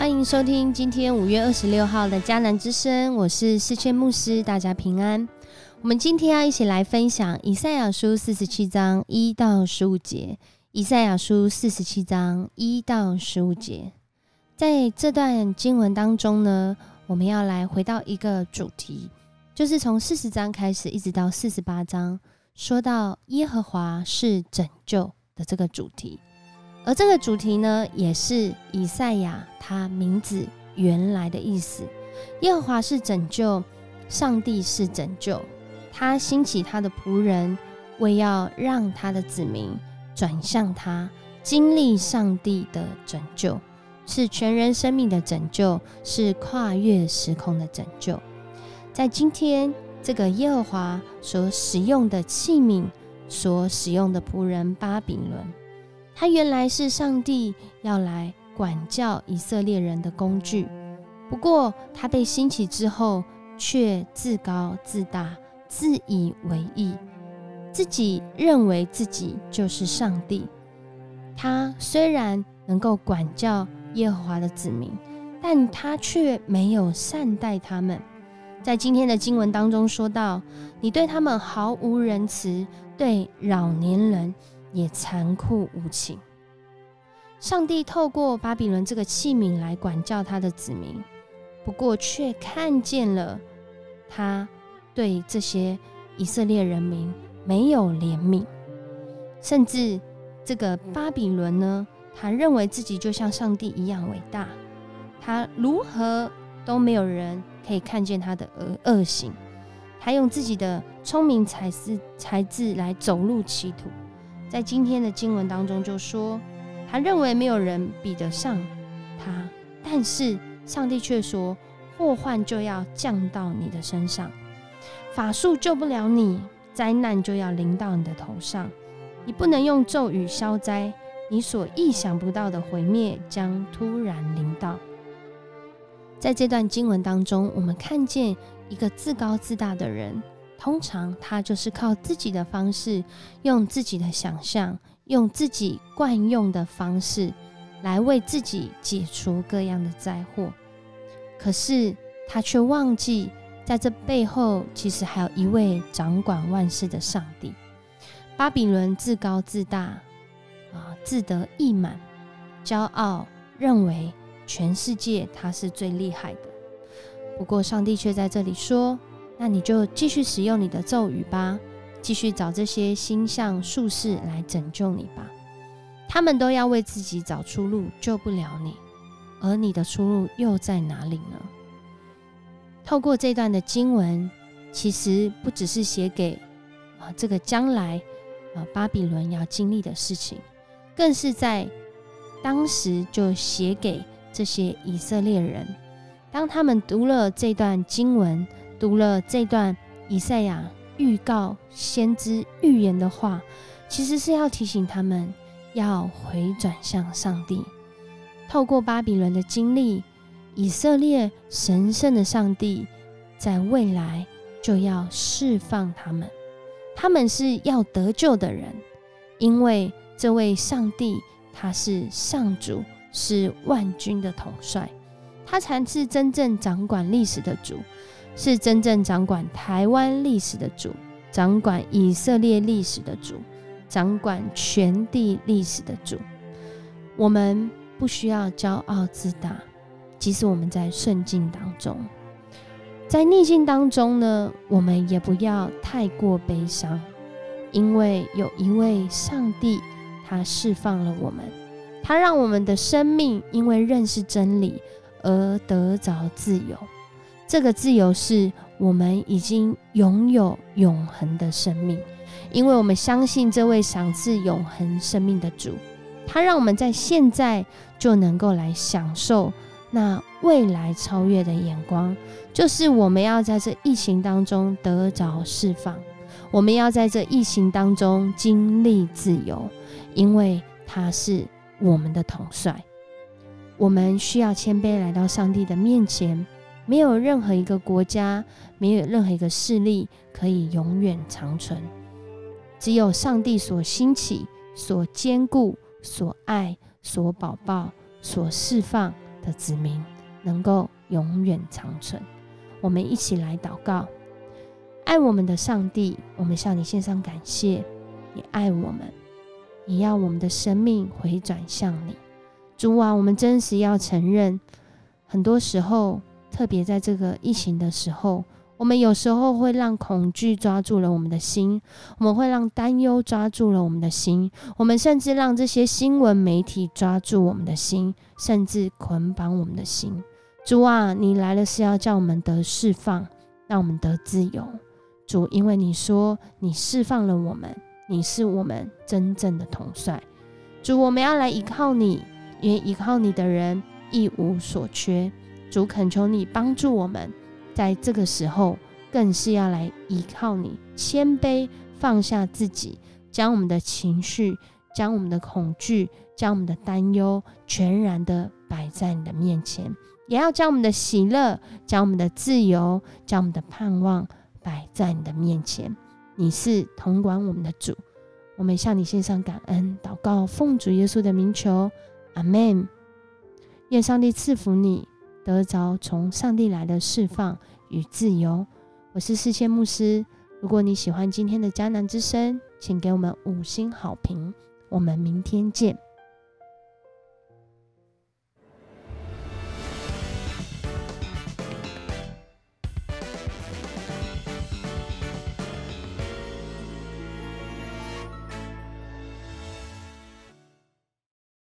欢迎收听今天五月二十六号的迦南之声，我是世谦牧师，大家平安。我们今天要一起来分享以赛亚书四十七章一到十五节。以赛亚书四十七章一到十五节，在这段经文当中呢，我们要来回到一个主题，就是从四十章开始，一直到四十八章，说到耶和华是拯救的这个主题。而这个主题呢，也是以赛亚他名字原来的意思。耶和华是拯救，上帝是拯救。他兴起他的仆人，为要让他的子民转向他，经历上帝的拯救，是全人生命的拯救，是跨越时空的拯救。在今天，这个耶和华所使用的器皿，所使用的仆人巴比伦。他原来是上帝要来管教以色列人的工具，不过他被兴起之后，却自高自大、自以为意，自己认为自己就是上帝。他虽然能够管教耶和华的子民，但他却没有善待他们。在今天的经文当中说到：“你对他们毫无仁慈，对老年人。”也残酷无情。上帝透过巴比伦这个器皿来管教他的子民，不过却看见了他对这些以色列人民没有怜悯，甚至这个巴比伦呢，他认为自己就像上帝一样伟大，他如何都没有人可以看见他的恶恶行，他用自己的聪明才智才智来走入歧途。在今天的经文当中，就说他认为没有人比得上他，但是上帝却说祸患就要降到你的身上，法术救不了你，灾难就要临到你的头上，你不能用咒语消灾，你所意想不到的毁灭将突然临到。在这段经文当中，我们看见一个自高自大的人。通常他就是靠自己的方式，用自己的想象，用自己惯用的方式来为自己解除各样的灾祸。可是他却忘记，在这背后其实还有一位掌管万事的上帝。巴比伦自高自大，啊，自得意满，骄傲，认为全世界他是最厉害的。不过上帝却在这里说。那你就继续使用你的咒语吧，继续找这些星象术士来拯救你吧。他们都要为自己找出路，救不了你。而你的出路又在哪里呢？透过这段的经文，其实不只是写给啊这个将来啊巴比伦要经历的事情，更是在当时就写给这些以色列人。当他们读了这段经文。读了这段以赛亚预告先知预言的话，其实是要提醒他们要回转向上帝。透过巴比伦的经历，以色列神圣的上帝在未来就要释放他们。他们是要得救的人，因为这位上帝他是上主，是万军的统帅，他才是真正掌管历史的主。是真正掌管台湾历史的主，掌管以色列历史的主，掌管全地历史的主。我们不需要骄傲自大，即使我们在顺境当中，在逆境当中呢，我们也不要太过悲伤，因为有一位上帝，他释放了我们，他让我们的生命因为认识真理而得着自由。这个自由是我们已经拥有永恒的生命，因为我们相信这位赏赐永恒生命的主，他让我们在现在就能够来享受那未来超越的眼光，就是我们要在这疫情当中得着释放，我们要在这疫情当中经历自由，因为他是我们的统帅，我们需要谦卑来到上帝的面前。没有任何一个国家，没有任何一个势力可以永远长存。只有上帝所兴起、所坚固、所爱、所保抱、所释放、的子民能够永远长存。我们一起来祷告，爱我们的上帝，我们向你献上感谢。你爱我们，你要我们的生命回转向你。主啊，我们真实要承认，很多时候，特别在这个疫情的时候。我们有时候会让恐惧抓住了我们的心，我们会让担忧抓住了我们的心，我们甚至让这些新闻媒体抓住我们的心，甚至捆绑我们的心。主啊，你来了是要叫我们得释放，让我们得自由。主，因为你说你释放了我们，你是我们真正的统帅。主，我们要来依靠你，因为依靠你的人一无所缺。主，恳求你帮助我们。在这个时候，更是要来依靠你，谦卑放下自己，将我们的情绪、将我们的恐惧、将我们的担忧，全然的摆在你的面前，也要将我们的喜乐、将我们的自由、将我们的盼望摆在你的面前。你是统管我们的主，我们向你献上感恩，祷告，奉主耶稣的名求，阿门。愿上帝赐福你。得着从上帝来的释放与自由。我是世界牧师。如果你喜欢今天的迦南之声，请给我们五星好评。我们明天见。